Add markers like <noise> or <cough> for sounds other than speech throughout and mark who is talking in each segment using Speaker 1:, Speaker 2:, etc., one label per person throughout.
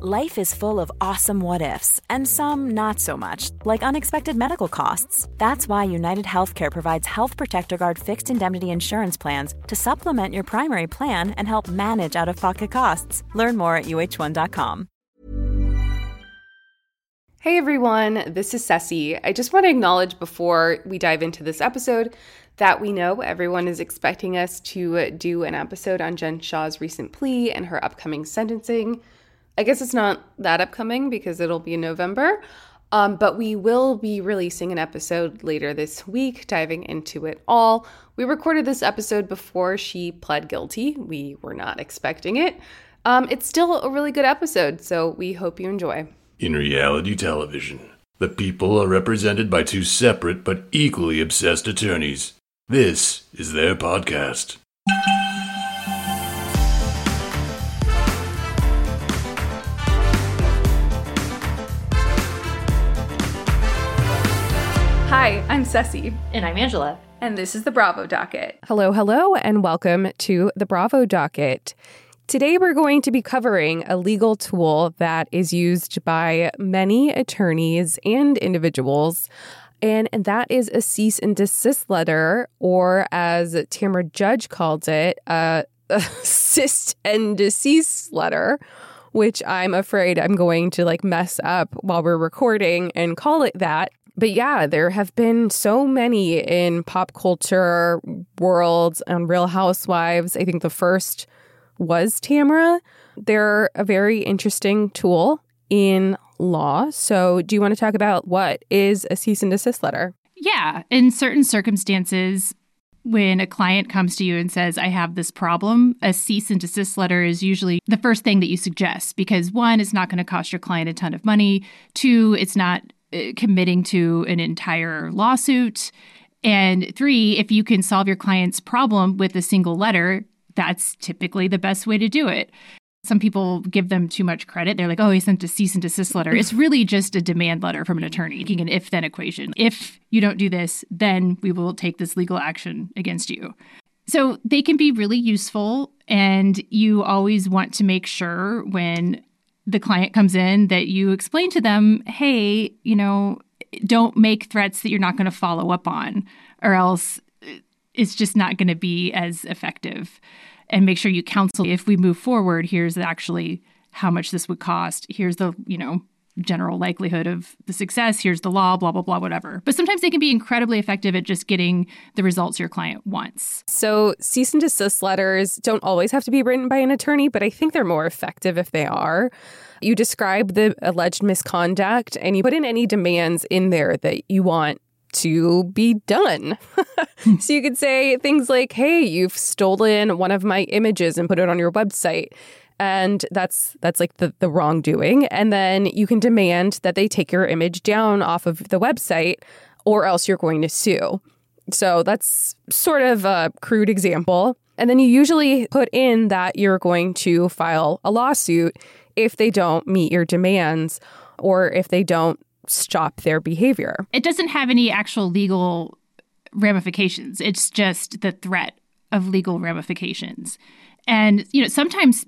Speaker 1: Life is full of awesome what ifs, and some not so much, like unexpected medical costs. That's why United Healthcare provides Health Protector Guard fixed indemnity insurance plans to supplement your primary plan and help manage out of pocket costs. Learn more at uh1.com.
Speaker 2: Hey everyone, this is Cesie. I just want to acknowledge before we dive into this episode that we know everyone is expecting us to do an episode on Jen Shah's recent plea and her upcoming sentencing. I guess it's not that upcoming because it'll be in November, um, but we will be releasing an episode later this week diving into it all. We recorded this episode before she pled guilty. We were not expecting it. Um, it's still a really good episode, so we hope you enjoy.
Speaker 3: In reality television, the people are represented by two separate but equally obsessed attorneys. This is their podcast.
Speaker 2: Hi, I'm Cesie,
Speaker 4: And I'm Angela.
Speaker 2: and this is the Bravo Docket.
Speaker 5: Hello, hello, and welcome to the Bravo Docket. Today, we're going to be covering a legal tool that is used by many attorneys and individuals, and that is a cease and desist letter, or as Tamra Judge called it, a <laughs> assist and desist letter. Which I'm afraid I'm going to like mess up while we're recording and call it that. But yeah, there have been so many in pop culture worlds and Real Housewives. I think the first was Tamra. They're a very interesting tool in law. So, do you want to talk about what is a cease and desist letter?
Speaker 6: Yeah. In certain circumstances, when a client comes to you and says, I have this problem, a cease and desist letter is usually the first thing that you suggest because one, it's not going to cost your client a ton of money. Two, it's not Uh, committing to an entire lawsuit. And three, if you can solve your client's problem with a single letter, that's typically the best way to do it. Some people give them too much credit. They're like, oh, he sent a cease and desist letter. It's <laughs> really just a demand letter from an attorney, making an if then equation. If you don't do this, then we will take this legal action against you. So they can be really useful. And you always want to make sure when the client comes in that you explain to them, hey, you know, don't make threats that you're not going to follow up on, or else uh, it's just not going to be as effective. And make sure you counsel if we move forward, here's actually how much this would cost. Here's the, you know, general likelihood of the success. Here's the law, blah, blah, blah, whatever. But sometimes they can be incredibly effective at just getting the results your client wants.
Speaker 5: So, cease and desist letters don't always have to be written by an attorney, but I think they're more effective if they are. You describe the alleged misconduct and you put in any demands in there that you want to be done. <laughs> so you could say things like, "Hey, you've stolen one of my images and put it on your website." And that's that's like the the wrongdoing. And then you can demand that they take your image down off of the website or else you're going to sue. So that's sort of a crude example. And then you usually put in that you're going to file a lawsuit if they don't meet your demands or if they don't stop their behavior.
Speaker 6: It doesn't have any actual legal ramifications. It's just the threat of legal ramifications. And, you know, sometimes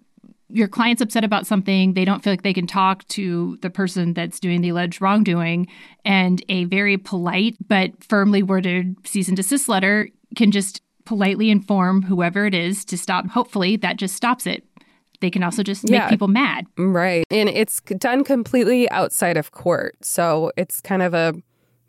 Speaker 6: your client's upset about something, they don't feel like they can talk to the person that's doing the alleged wrongdoing, and a very polite but firmly worded cease and desist letter can just politely inform whoever it is to stop. Hopefully, that just stops it. They can also just
Speaker 5: Yeah.
Speaker 6: make people mad.
Speaker 5: Right. And it's done completely outside of court. So it's kind of a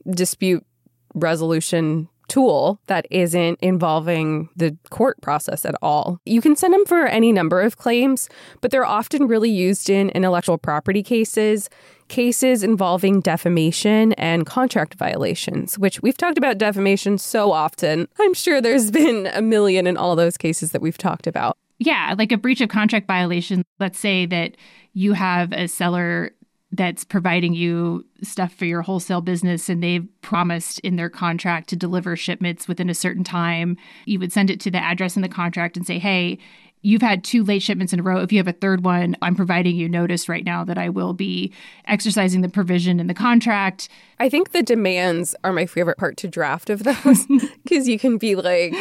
Speaker 5: dispute resolution tool that isn't involving the court process at all. You can send them for any number of claims, but they're often really used in intellectual property cases, cases involving defamation and contract violations, which we've talked about defamation so often. I'm sure there's <laughs> been a million in all those cases that we've talked about.
Speaker 6: Yeah, like a breach of contract violation. Let's say that you have a seller that's providing you stuff for your wholesale business and they've promised in their contract to deliver shipments within a certain time. You would send it to the address in the contract and say, hey, You've had two late shipments in a row. If you have a third one, I'm providing you notice right now that I will be exercising the provision in the contract.
Speaker 5: I think the demands are my favorite part to draft of those <laughs> because you can be like,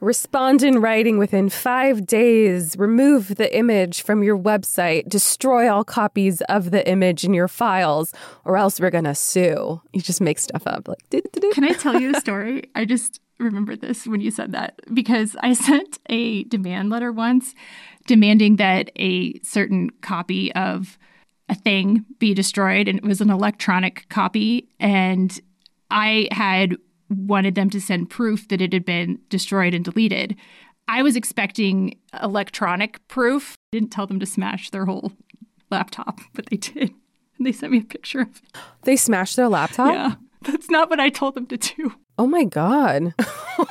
Speaker 5: respond in writing within five days, remove the image from your website, destroy all copies of the image in your files, or else we're to sue. You just make stuff up. Like, "Do-do-do-do."
Speaker 6: Can I tell you a story? I just remembered this when you said that because I <laughs> sent a demand letter once demanding that a certain copy of a thing be destroyed and it was an electronic copy and I had wanted them to send proof that it had been destroyed and deleted. I was expecting electronic proof. I didn't tell them to smash their whole laptop, but they did. And they sent me a picture of it.
Speaker 5: they smashed their laptop?
Speaker 6: Yeah. That's not what I told them to do.
Speaker 5: Oh my God.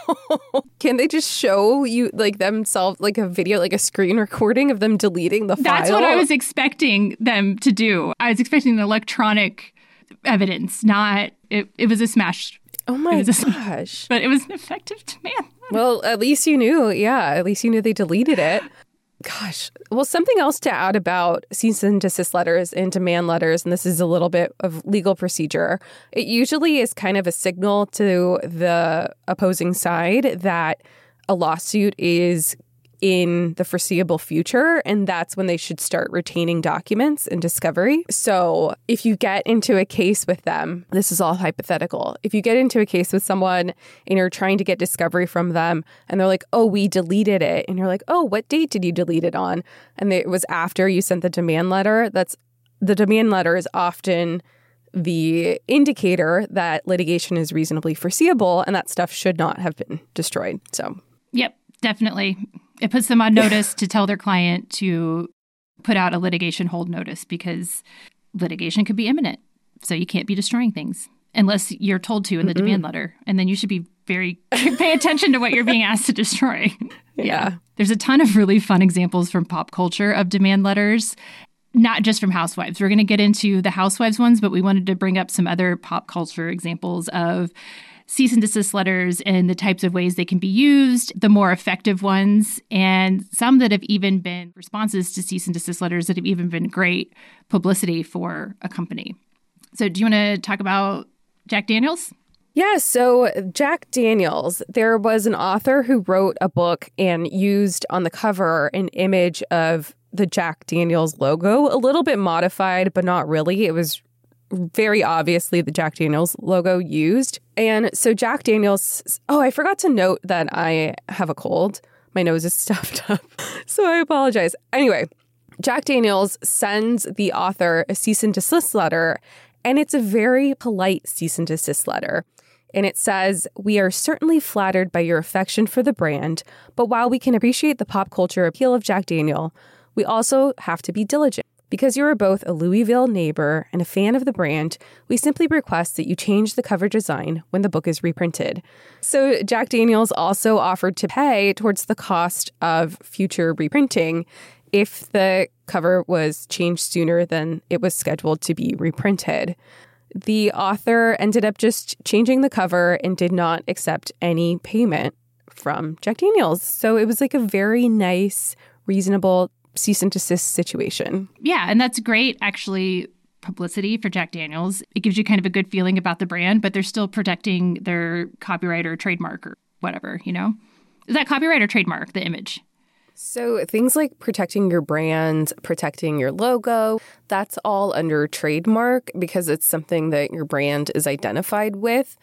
Speaker 5: <laughs> Can they just show you like themselves, like a video, like a screen recording of them deleting the file?
Speaker 6: That's what I was expecting them to do. I was expecting electronic evidence, not it, it was a smash,
Speaker 5: Oh <laughs> my
Speaker 6: It <laughs>
Speaker 5: gosh.
Speaker 6: but it was an effective demand. <laughs>
Speaker 5: Well, at least you knew. Yeah, at least you knew they deleted it. Gosh. Well, something else to add about cease and desist letters and demand letters, and this is a little bit of legal procedure. It usually is kind of a signal to the opposing side that a lawsuit is in the foreseeable future, and that's when they should start retaining documents and discovery. So, if you get into a case with them, this is all hypothetical. If you get into a case with someone and you're trying to get discovery from them, and they're like, oh, we deleted it, and you're like, oh, what date did you delete it on? And it was after you sent the demand letter, that's the demand letter is often the indicator that litigation is reasonably foreseeable and that stuff should not have been destroyed. So,
Speaker 6: Yep, definitely. It puts them on notice to tell their client to put out a litigation hold notice because litigation could be imminent. So you can't be destroying things unless you're told to in the demand letter. And then you should be very <laughs> pay attention to what you're being asked to destroy. <laughs>
Speaker 5: yeah.
Speaker 6: There's a ton of really fun examples from pop culture of demand letters, not just from housewives. We're going to get into the housewives ones, but we wanted to bring up some other pop culture examples of cease and desist letters and the types of ways they can be used, the more effective ones, and some that have even been responses to cease and desist letters that have even been great publicity for a company. So, do you want to talk about Jack Daniels?
Speaker 5: Yeah, so Jack Daniels, there was an author who wrote a book and used on the cover an image of the Jack Daniels logo, a little bit modified, but not really. It was very obviously the Jack Daniels logo used. And so Jack Daniels, oh, I forgot to note that I have a cold. My nose is <laughs> stuffed up. So I apologize. Anyway, Jack Daniels sends the author a cease and desist letter, and it's a very polite cease and desist letter. And it says, We are certainly flattered by your affection for the brand, but while we can appreciate the pop culture appeal of Jack Daniel, we also have to be diligent. Because you are both a Louisville neighbor and a fan of the brand, we simply request that you change the cover design when the book is reprinted. So, Jack Daniels also offered to pay towards the cost of future reprinting if the cover was changed sooner than it was scheduled to be reprinted. The author ended up just changing the cover and did not accept any payment from Jack Daniels. So, it was like a very nice, reasonable cease and desist situation.
Speaker 6: Yeah, and that's great actually publicity for Jack Daniels. It gives you kind of a good feeling about the brand, but they're still protecting their copyright or trademark or whatever, you know? Is that copyright or trademark, the image?
Speaker 5: So, things like protecting your brand, protecting your logo, that's all under trademark because it's something that your brand is identified with.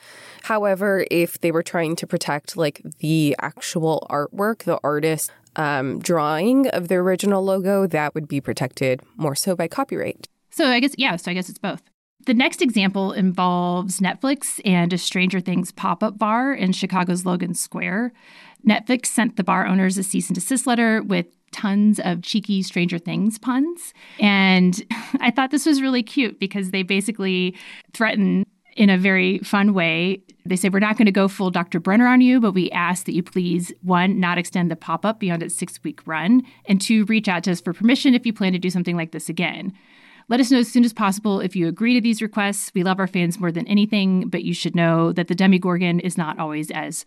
Speaker 5: However, if they were trying to protect like the actual artwork, the artist um, drawing of the original logo, that would be protected more so by copyright.
Speaker 6: So, I guess, yeah, so I guess it's both. The next example involves Netflix and a Stranger Things pop up bar in Chicago's Logan Square. Netflix sent the bar owners a cease and desist letter with tons of cheeky Stranger Things puns. And <laughs> I thought this was really cute because they basically threaten in a very fun way. They say, We're not going to go full Dr. Brenner on you, but we ask that you please, one, not extend the pop up beyond its six week run, and two, reach out to us for permission if you plan to do something like this again. Let us know as soon as possible if you agree to these requests. We love our fans more than anything, but you should know that the Demogorgon is not always as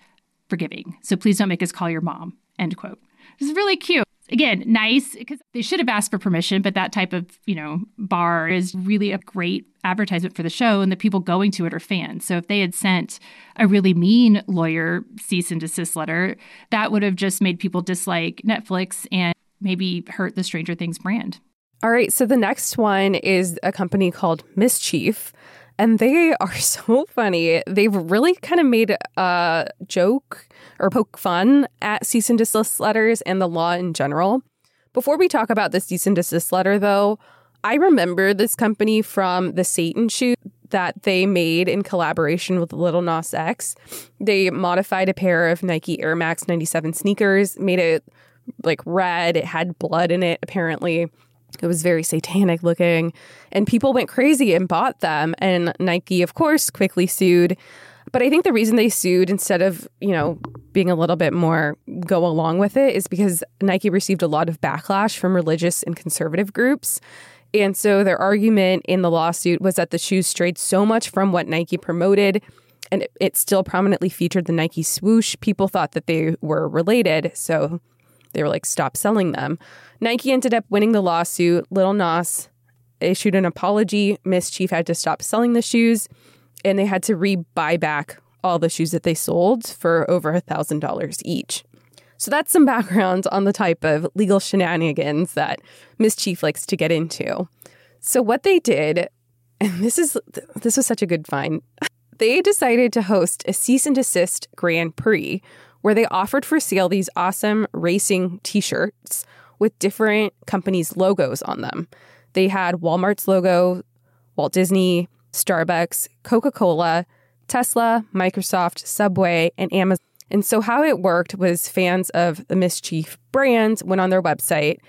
Speaker 6: forgiving. So please don't make us call your mom. End quote. This is really cute. Again, nice because they should have asked for permission, but that type of, you know, bar is really a great advertisement for the show and the people going to it are fans. So if they had sent a really mean lawyer cease and desist letter, that would have just made people dislike Netflix and maybe hurt the Stranger Things brand.
Speaker 5: All right, so the next one is a company called Mischief and they are <laughs> so funny. They've really kind of made a joke or poke fun at cease and desist letters and the law in general. Before we talk about the cease and desist letter, though, I remember this company from the Satan shoot that they made in collaboration with Lil Nas X. They modified a pair of Nike Air Max 97 sneakers, made it like red. It had blood in it, apparently. It was very satanic looking, and people went crazy and bought them. And Nike, of course, quickly sued. But I think the reason they sued instead of, you know, being a little bit more go along with it is because Nike received a lot of backlash from religious and conservative groups. And so their argument in the lawsuit was that the shoes strayed so much from what Nike promoted and it still prominently featured the Nike swoosh. People thought that they were related. So they were like, stop selling them. Nike ended up winning the lawsuit. Lil Nas issued an apology. Mischief had to stop selling the shoes and they had to re buy back all the shoes that they sold for over a $1,000 each. So that's some background on the type of legal shenanigans that Mischief likes to get into. So what they did, and this is this was such a good find. They decided to host a cease and desist Grand Prix where they offered for sale these awesome racing t-shirts with different companies' logos on them. They had Walmart's logo, Walt Disney, Starbucks, Coca Cola, Tesla, Microsoft, Subway, and Amazon. And so, how it worked was fans of the Mischief brand went on their website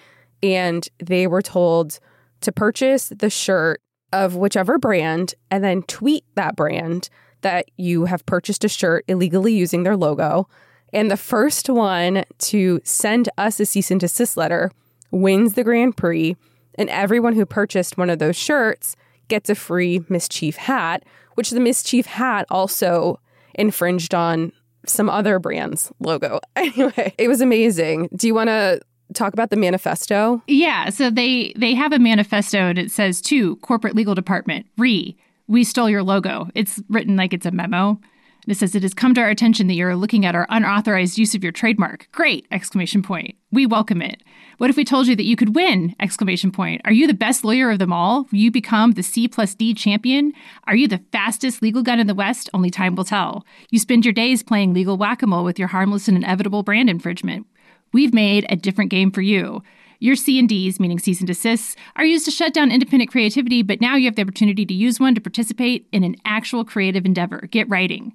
Speaker 5: and they were told to purchase the shirt of whichever brand and then tweet that brand that you have purchased a shirt illegally using their logo and the first one to send us a cease and desist letter wins the Grand Prix. And everyone who purchased one of those shirts gets a free Mischief hat, which the Mischief hat also infringed on some other brand's logo. <laughs> Anyway, it was amazing. Do you want to talk about the manifesto?
Speaker 6: Yeah, so they they have a manifesto and it says to corporate legal department, re, we stole your logo. It's written like it's a memo. It says it has come to our attention that you're looking at our unauthorized use of your trademark. Great! Exclamation point. We welcome it. What if we told you that you could win? Exclamation point. Are you the best lawyer of them all? Will you become the C plus D champion? Are you the fastest legal gun in the West? Only time will tell. You spend your days playing legal whack-a-mole with your harmless and inevitable brand infringement. We've made a different game for you. Your C and Ds, meaning cease and desists, are used to shut down independent creativity, but now you have the opportunity to use one to participate in an actual creative endeavor. Get writing.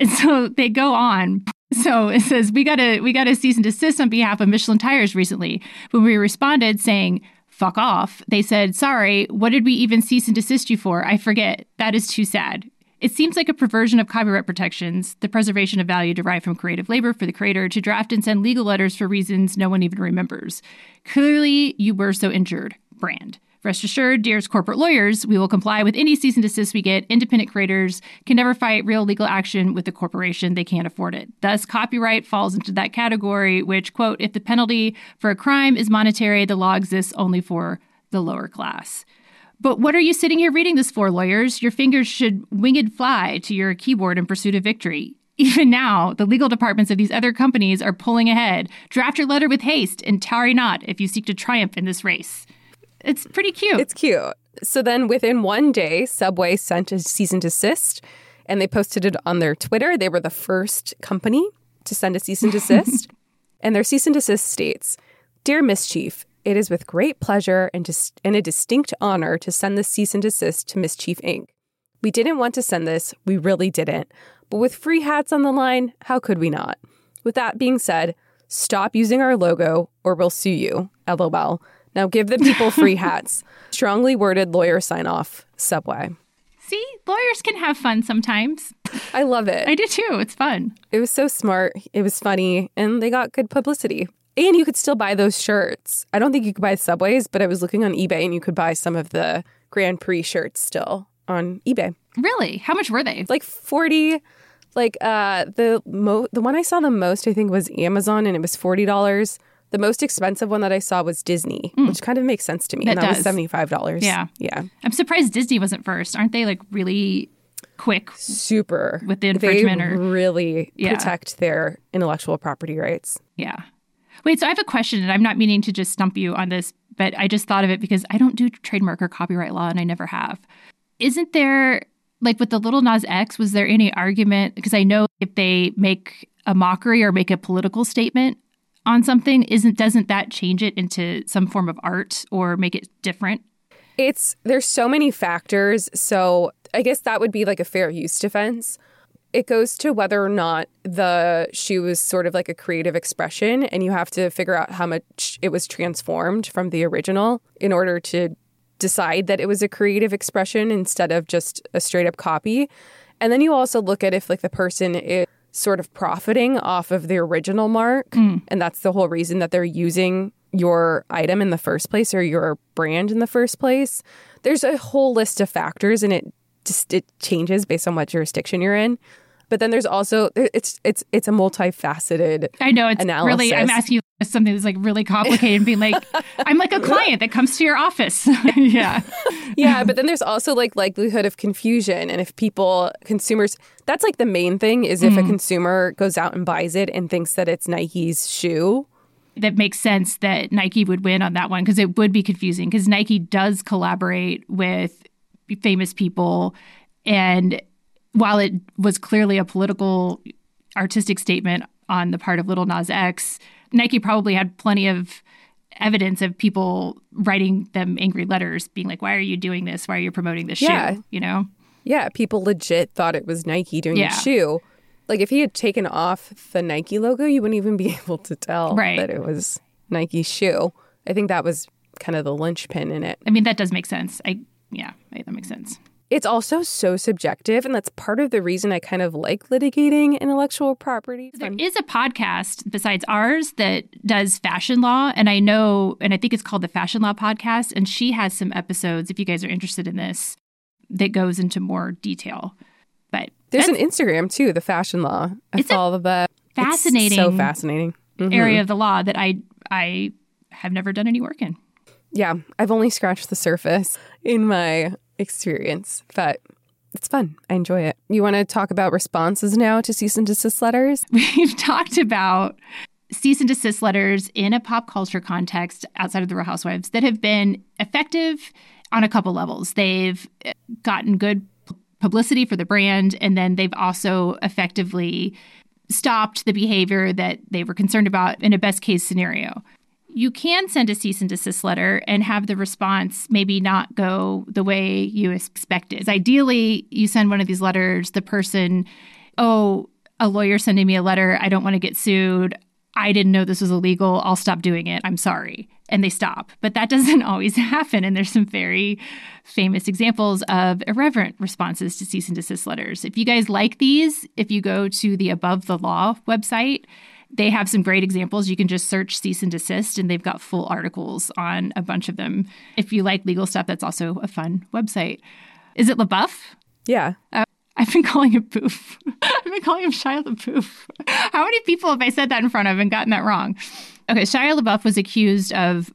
Speaker 6: And <laughs> so they go on. So it says we got a we got a cease and desist on behalf of Michelin Tires recently. When we responded saying "fuck off," they said, "Sorry, what did we even cease and desist you for? I forget. That is too sad." It seems like a perversion of copyright protections, the preservation of value derived from creative labor for the creator, to draft and send legal letters for reasons no one even remembers. Clearly, you were so injured, brand. Rest assured, dearest corporate lawyers, we will comply with any cease and desist we get. Independent creators can never fight real legal action with a corporation. They can't afford it. Thus, copyright falls into that category, which, quote, if the penalty for a crime is monetary, the law exists only for the lower class. But what are you sitting here reading this for, lawyers? Your fingers should winged fly to your keyboard in pursuit of victory. Even now, the legal departments of these other companies are pulling ahead. Draft your letter with haste and tarry not if you seek to triumph in this race. It's pretty cute.
Speaker 5: It's cute. So then within one day, Subway sent a cease and desist and they posted it on their Twitter. They were the first company to send a cease and desist. <laughs> and their cease and desist states Dear Mischief, it is with great pleasure and, dis- and a distinct honor to send this cease and desist to Mischief Inc. We didn't want to send this, we really didn't. But with free hats on the line, how could we not? With that being said, stop using our logo or we'll sue you. LOL. Now give the people free <laughs> hats. Strongly worded lawyer sign off. Subway.
Speaker 6: See, lawyers can have fun sometimes.
Speaker 5: I love it.
Speaker 6: I do too. It's fun.
Speaker 5: It was so smart. It was funny, and they got good publicity. And you could still buy those shirts. I don't think you could buy Subways, but I was looking on eBay and you could buy some of the Grand Prix shirts still on eBay.
Speaker 6: Really? How much were they?
Speaker 5: Like 40 like uh the mo the one I saw the most I think was Amazon and it was $40. The most expensive one that I saw was Disney, mm. which kind of makes sense to me.
Speaker 6: That
Speaker 5: and that was $75.
Speaker 6: Yeah.
Speaker 5: Yeah.
Speaker 6: I'm surprised Disney wasn't first. Aren't they like really quick
Speaker 5: super
Speaker 6: with the infringement
Speaker 5: they
Speaker 6: or
Speaker 5: really
Speaker 6: Yeah.
Speaker 5: protect their intellectual property rights.
Speaker 6: Yeah. Wait, so I have a question, and I'm not meaning to just stump you on this, but I just thought of it because I don't do trademark or copyright law, and I never have. Isn't there, like with the Lil Nas X, was there any argument? Because I know if they make a mockery or make a political statement on something, isn't doesn't that change it into some form of art or make it different?
Speaker 5: It's there's so many factors. So I guess that would be like a fair use defense. It goes to whether or not the shoe was sort of like a creative expression, and you have to figure out how much it was transformed from the original in order to decide that it was a creative expression instead of just a straight up copy. And then you also look at if like the person is sort of profiting off of the original mark, hmm. and that's the whole reason that they're using your item in the first place or your brand in the first place. There's a whole list of factors and it just it changes based on what jurisdiction you're in. But then there's also it's it's it's a multifaceted
Speaker 6: I know it's
Speaker 5: analysis.
Speaker 6: really. I'm asking you something that's like really complicated, and being like, <laughs> I'm like a client that comes to your office. <laughs> yeah,
Speaker 5: yeah, but then there's also like likelihood of confusion and if people consumers that's like the main thing is if a mm. consumer goes out and buys it and thinks that it's Nike's shoe.
Speaker 6: that makes sense that Nike would win on that one because it would be confusing because Nike does collaborate with famous people. And while it was clearly a political, artistic statement on the part of Lil Nas X, Nike probably had plenty of evidence of people writing them angry letters being like, why are you doing this? Why are you promoting this
Speaker 5: Yeah.
Speaker 6: shoe? You know?
Speaker 5: Yeah, people legit thought it was Nike doing
Speaker 6: Yeah.
Speaker 5: the shoe. Like if he had taken off the Nike logo, you wouldn't even be <laughs> able to tell
Speaker 6: Right.
Speaker 5: that it was Nike's shoe. I think that was kind of the linchpin in it.
Speaker 6: I mean, that does make sense. I, yeah, that makes sense.
Speaker 5: It's also so subjective, and that's part of the reason I kind of like litigating intellectual property.
Speaker 6: There is a podcast besides ours that does fashion law. And I know, and I think it's called the Fashion Law Podcast. And she has some episodes, if you guys are interested in this, that goes into more detail. But
Speaker 5: There's an Instagram too, the fashion law. I
Speaker 6: It's
Speaker 5: follow that. It's
Speaker 6: fascinating
Speaker 5: so fascinating. Mhm.
Speaker 6: area of the law that I I have never done any work in.
Speaker 5: Yeah, I've only scratched the surface in my experience, but it's fun. I enjoy it. You want to talk about responses now to cease and desist letters? <laughs>
Speaker 6: We've talked about cease and desist letters in a pop culture context outside of the Real Housewives that have been effective on a couple levels. They've uh, gotten good publicity for the brand, and then they've also effectively stopped the behavior that they were concerned about in a best case scenario. You can send a cease and desist letter and have the response maybe not go the way you expected. Ideally, you send one of these letters, the person, oh, a lawyer sending me a letter, I don't want to get sued. I didn't know this was illegal. I'll stop doing it. I'm sorry. And they stop. But that <laughs> doesn't always happen. And there's some very famous examples of irreverent responses to cease and desist letters. If you guys like these, if you go to the Above the Law website, they have some great examples. You can just search cease and desist, and they've got full articles on a bunch of them. If you like legal stuff, that's also a fun website. Is it LaBeouf?
Speaker 5: Yeah.
Speaker 6: Uh, I've been calling him Poof. <laughs> I've been calling him Shia LaBeouf. <laughs> How many people have I said that in front of and gotten that wrong? Okay, Shia LaBeouf was accused of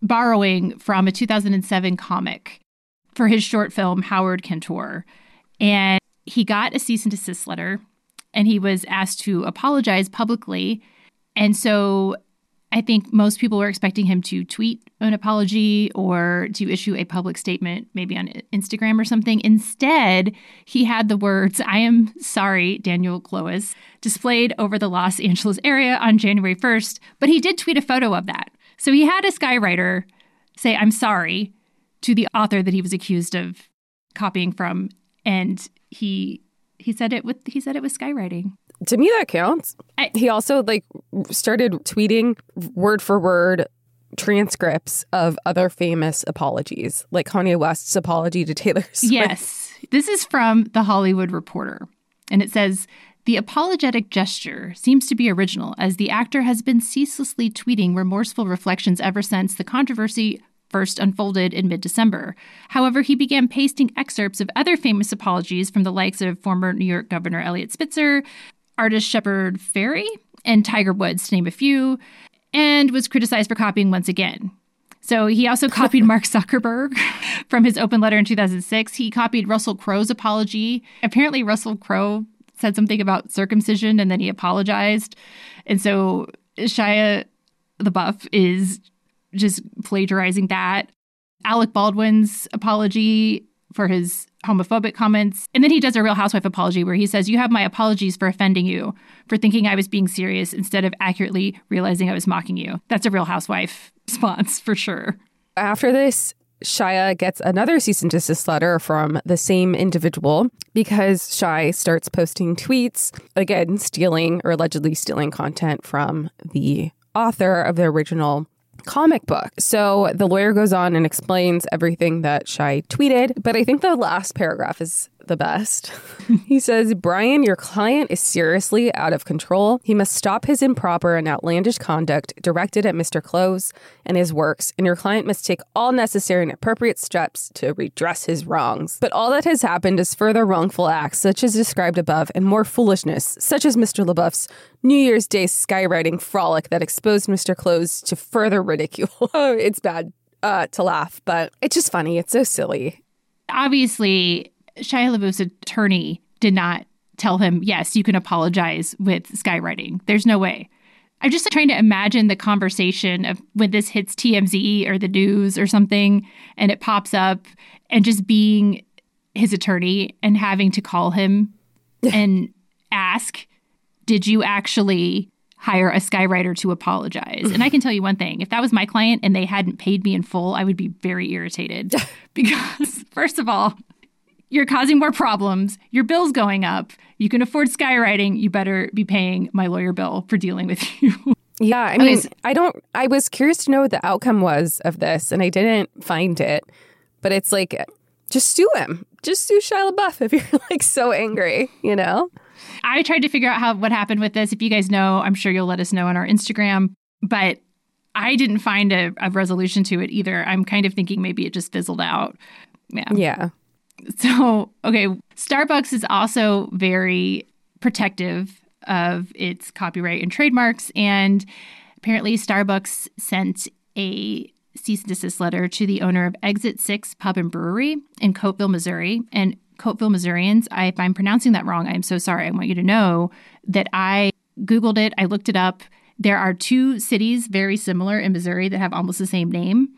Speaker 6: borrowing from a 2007 comic for his short film Howard Cantour, and he got a cease and desist letter. And he was asked to apologize publicly. And so I think most people were expecting him to tweet an apology or to issue a public statement, maybe on Instagram or something. Instead, he had the words, I am sorry, Daniel Clowes, displayed over the Los Angeles area on January 1st, but he did tweet a photo of that. So he had a skywriter say, I'm sorry to the author that he was accused of copying from. And he he said it with he said it was skywriting
Speaker 5: to me that counts. I, he also like started tweeting word for word transcripts of other famous apologies, like Kanye West's apology to Taylor <laughs> Swift.
Speaker 6: Yes. This is from the Hollywood Reporter. And it says the apologetic gesture seems to be original, as the actor has been ceaselessly tweeting remorseful reflections ever since the controversy first unfolded in mid December. However, he began pasting excerpts of other famous apologies from the likes of former New York Governor Eliot Spitzer, artist Shepard Fairey, and Tiger Woods, to name a few, and was criticized for copying once again. So he also <laughs> copied Mark Zuckerberg <laughs> from his open letter in 2006. He copied Russell Crowe's apology. Apparently, Russell Crowe said something about circumcision and then he apologized. And so Shia LaBeouf is just plagiarizing that. Alec Baldwin's apology for his homophobic comments. And then he does a real housewife apology where he says, You have my apologies for offending you, for thinking I was being serious instead of accurately realizing I was mocking you. That's a real housewife response for sure.
Speaker 5: After this, Shia gets another cease and desist letter from the same individual because Shia starts posting tweets, again, stealing or allegedly stealing content from the author of the original comic book. So the lawyer goes on and explains everything that Shia tweeted, but I think the last paragraph is the best. <laughs> he says, Brian, your client is seriously out of control. He must stop his improper and outlandish conduct directed at Mr. Clowes and his works, and your client must take all necessary and appropriate steps to redress his wrongs. But all that has happened is further wrongful acts, such as described above, and more foolishness, such as Mr. LaBeouf's New Year's Day skywriting frolic that exposed Mr. Clowes to further ridicule. <laughs> it's bad uh, to laugh, but it's just funny. It's so silly.
Speaker 6: Obviously, Shia LaBeouf's attorney did not tell him, yes, you can apologize with skywriting. There's no way. I'm just trying to imagine the conversation of when this hits TMZ or the news or something and it pops up and just being his attorney and having to call him <laughs> and ask, did you actually hire a skywriter to apologize? And I can tell you one thing if that was my client and they hadn't paid me in full, I would be very irritated <laughs> because, first of all, you're causing more problems. Your bill's going up. You can afford skywriting. You better be paying my lawyer bill for dealing with <laughs> you.
Speaker 5: Yeah, I mean, I don't. I was curious to know what the outcome was of this, and I didn't find it. But it's like, just sue him. Just sue Shia LaBeouf if <laughs> you're like so angry, you know.
Speaker 6: I tried to figure out how what happened with this. If you guys know, I'm sure you'll let us know on our Instagram. But I didn't find a, a resolution to it either. I'm kind of thinking maybe it just fizzled out. Yeah.
Speaker 5: Yeah.
Speaker 6: So, okay, Starbucks is also very protective of its copyright and trademarks. And apparently, Starbucks sent a cease and desist letter to the owner of Exit 6 Pub and Brewery in Coatesville, Missouri. And Coatesville, Missourians, I, if I'm pronouncing that wrong, I'm so sorry. I want you to know that I Googled it, I looked it up. There are two cities very similar in Missouri that have almost the same name.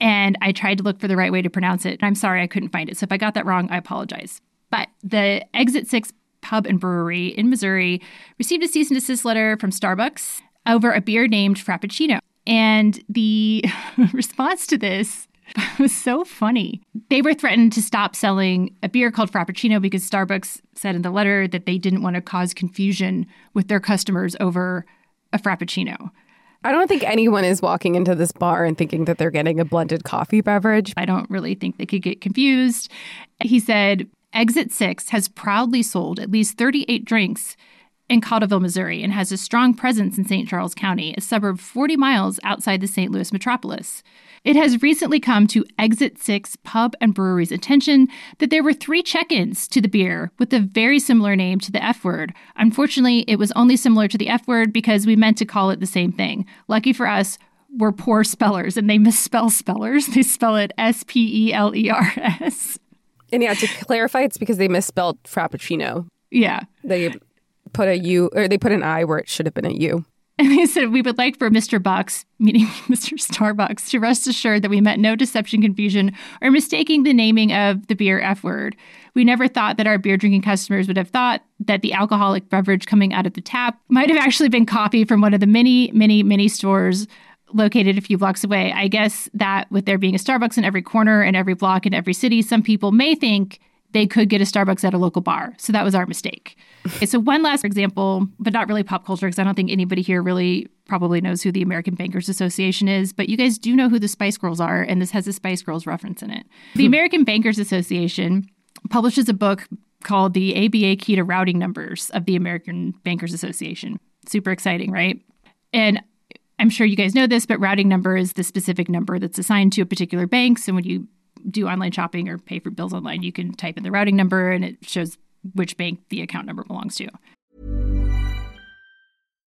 Speaker 6: And I tried to look for the right way to pronounce it. I'm sorry I couldn't find it. So if I got that wrong, I apologize. But the Exit 6 Pub and Brewery in Missouri received a cease and desist letter from Starbucks over a beer named Frappuccino. And the <laughs> response to this <laughs> was so funny. They were threatened to stop selling a beer called Frappuccino because Starbucks said in the letter that they didn't want to cause confusion with their customers over a Frappuccino.
Speaker 5: I don't think anyone is walking into this bar and thinking that they're getting a blended coffee beverage.
Speaker 6: I don't really think they could get confused. He said Exit 6 has proudly sold at least 38 drinks in Cottleville, Missouri, and has a strong presence in St. Charles County, a suburb 40 miles outside the St. Louis metropolis. It has recently come to Exit 6 Pub and Brewery's attention that there were three check ins to the beer with a very similar name to the F word. Unfortunately, it was only similar to the F word because we meant to call it the same thing. Lucky for us, we're poor spellers and they misspell spellers. They spell it S P E L E R S.
Speaker 5: And yeah, to clarify, it's because they misspelled Frappuccino.
Speaker 6: Yeah.
Speaker 5: They
Speaker 2: put a U or they put an I where it should have been a U.
Speaker 6: And they said, We would like for Mr. Bucks, meaning <laughs> Mr. Starbucks, to rest assured that we meant no deception, confusion, or mistaking the naming of the beer F word. We never thought that our beer drinking customers would have thought that the alcoholic beverage coming out of the tap might have actually been coffee from one of the many, many, many stores located a few blocks away. I guess that with there being a Starbucks in every corner and every block in every city, some people may think they could get a Starbucks at a local bar. So that was our mistake. okay, so one last example, but not really pop culture, because I don't think anybody here really probably knows who the American Bankers Association is, but you guys do know who the Spice Girls are, and this has a Spice Girls reference in it. The hmm. American Bankers Association publishes a book called The ABA Key to Routing Numbers of the American Bankers Association. Super exciting, right? And I'm sure you guys know this, but routing number is the specific number that's assigned to a particular bank. So when you do online shopping or pay for bills online, you can type in the routing number and it shows which bank the account number belongs to.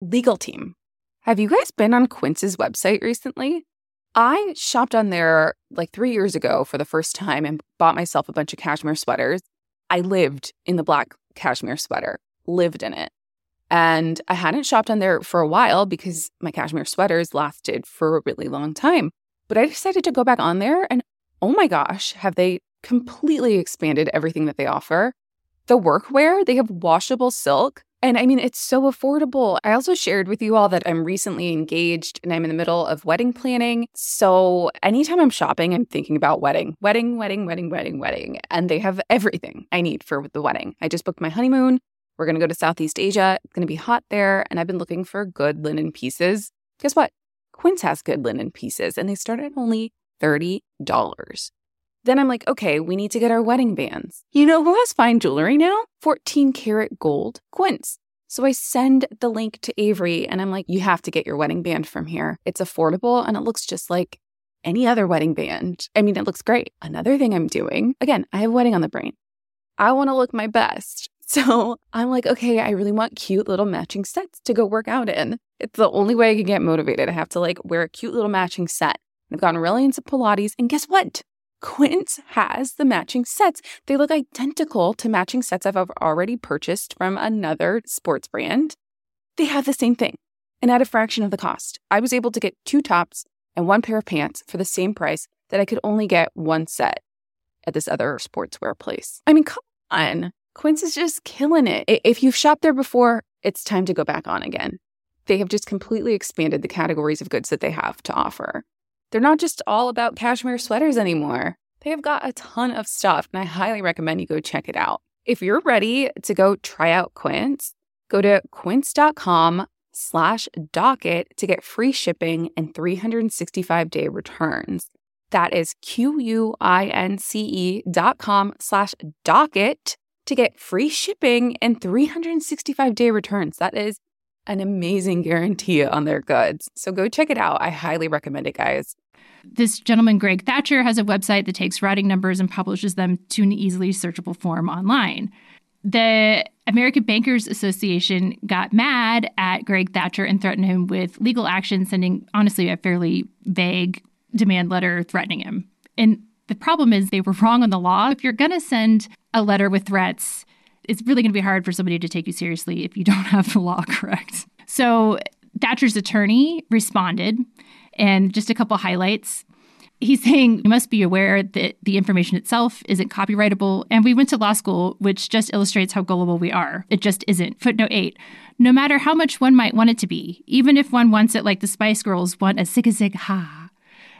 Speaker 2: Legal team. Have you guys been on Quince's website recently? I shopped on there like three years ago for the first time and bought myself a bunch of cashmere sweaters. I lived in the black cashmere sweater, lived in it. And I hadn't shopped on there for a while because my cashmere sweaters lasted for a really long time. But I decided to go back on there and oh my gosh, have they completely expanded everything that they offer? The workwear, they have washable silk. And I mean, it's so affordable. I also shared with you all that I'm recently engaged and I'm in the middle of wedding planning. So anytime I'm shopping, I'm thinking about wedding, wedding, wedding, wedding, wedding, wedding. And they have everything I need for the wedding. I just booked my honeymoon. We're going to go to Southeast Asia. It's going to be hot there. And I've been looking for good linen pieces. Guess what? Quince has good linen pieces and they start at only $30. Then I'm like, okay, we need to get our wedding bands. You know who has fine jewelry now? 14 karat gold Quince. So I send the link to Avery and I'm like, you have to get your wedding band from here. It's affordable and it looks just like any other wedding band. I mean, it looks great. Another thing I'm doing, again, I have wedding on the brain. I want to look my best. <laughs> So I'm like, okay, I really want cute little matching sets to go work out in. It's the only way I can get motivated. I have to like wear a cute little matching set. I've gone really into Pilates, and guess what? Quince has the matching sets. They look identical to matching sets I've already purchased from another sports brand. They have the same thing and at a fraction of the cost. I was able to get two tops and one pair of pants for the same price that I could only get one set at this other sportswear place. I mean, come on. Quince is just killing it. If you've shopped there before, it's time to go back on again. They have just completely expanded the categories of goods that they have to offer. They're not just all about cashmere sweaters anymore. They have got a ton of stuff, and I highly recommend you go check it out. If you're ready to go try out Quince, go to quince.com slash docket to get free shipping and 365 day returns. That is Q-U-I-N-C-E dot com slash docket to get free shipping and 365 day returns. That is an amazing guarantee on their goods. So go check it out. I highly recommend it, guys.
Speaker 6: This gentleman, Greg Thatcher, has a website that takes routing numbers and publishes them to an easily searchable form online. The American Bankers Association got mad at Greg Thatcher and threatened him with legal action, sending, honestly, a fairly vague demand letter threatening him. And the problem is they were wrong on the law. If you're going to send a letter with threats, it's really going to be hard for somebody to take you seriously if you don't <laughs> have the law correct. So Thatcher's attorney responded, and just a couple highlights. He's saying you must be aware that the information itself isn't copyrightable, and we went to law school, which just illustrates how gullible we are. It just isn't. Footnote 8 No matter how much one might want it to be, even if one wants it like the Spice Girls want a zig a zig ha.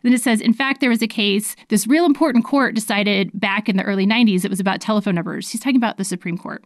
Speaker 6: Then it says, in fact, there was a case, this real important court decided back in the early 90s, it was about telephone numbers. He's talking about the Supreme Court.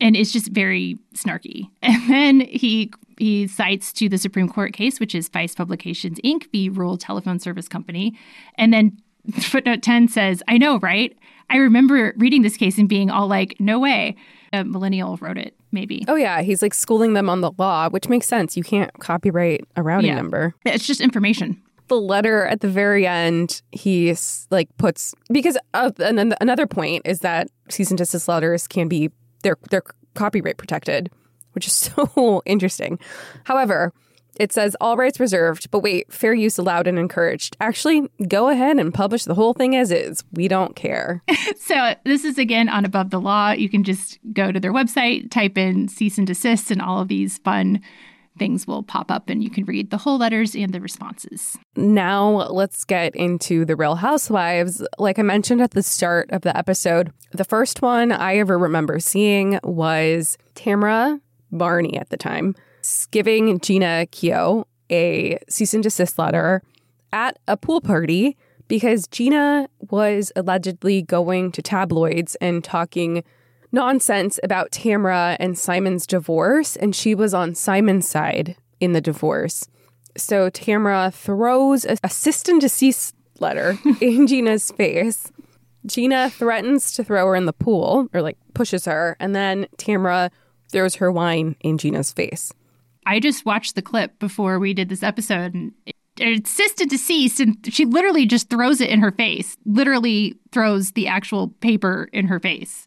Speaker 6: And it's just very snarky. <laughs> And then he he cites to the Supreme Court case, which is Feist Publications Inc., v. Rural Telephone Service Company. And then <laughs> footnote 10 says, I know, right? I remember reading this case and being all like, no way. A millennial wrote it, maybe.
Speaker 5: Oh, yeah. He's like schooling them on the law, which makes sense. You can't copyright a routing
Speaker 6: Yeah.
Speaker 5: number.
Speaker 6: It's just information.
Speaker 5: The letter at the very end, he like puts because uh, and then another point is that cease and desist letters can be they're they're copyright protected, which is <laughs> so interesting. However, it says all rights reserved, but wait, fair use allowed and encouraged. Actually, go ahead and publish the whole thing as is. We don't care. <laughs>
Speaker 6: So this is again on Above the Law. You can just go to their website, type in cease and desist, and all of these fun things will pop up, and you can read the whole letters and the responses.
Speaker 5: Now let's get into the Real Housewives. Like I mentioned at the start of the episode, the first one I ever remember seeing was Tamra Barney at the time giving Jeana Keough a cease and desist letter at a pool party because Jeana was allegedly going to tabloids and talking nonsense about Tamra and Simon's divorce, and she was on Simon's side in the divorce. So Tamra throws a, a cease and desist letter <laughs> in Jeana's face. Jeana threatens to throw her in the pool, or like pushes her, and then Tamra throws her wine in Jeana's face.
Speaker 6: I just watched the clip before we did this episode, and it, it's and deceased, and she literally just throws it in her face. Literally throws the actual paper in her face.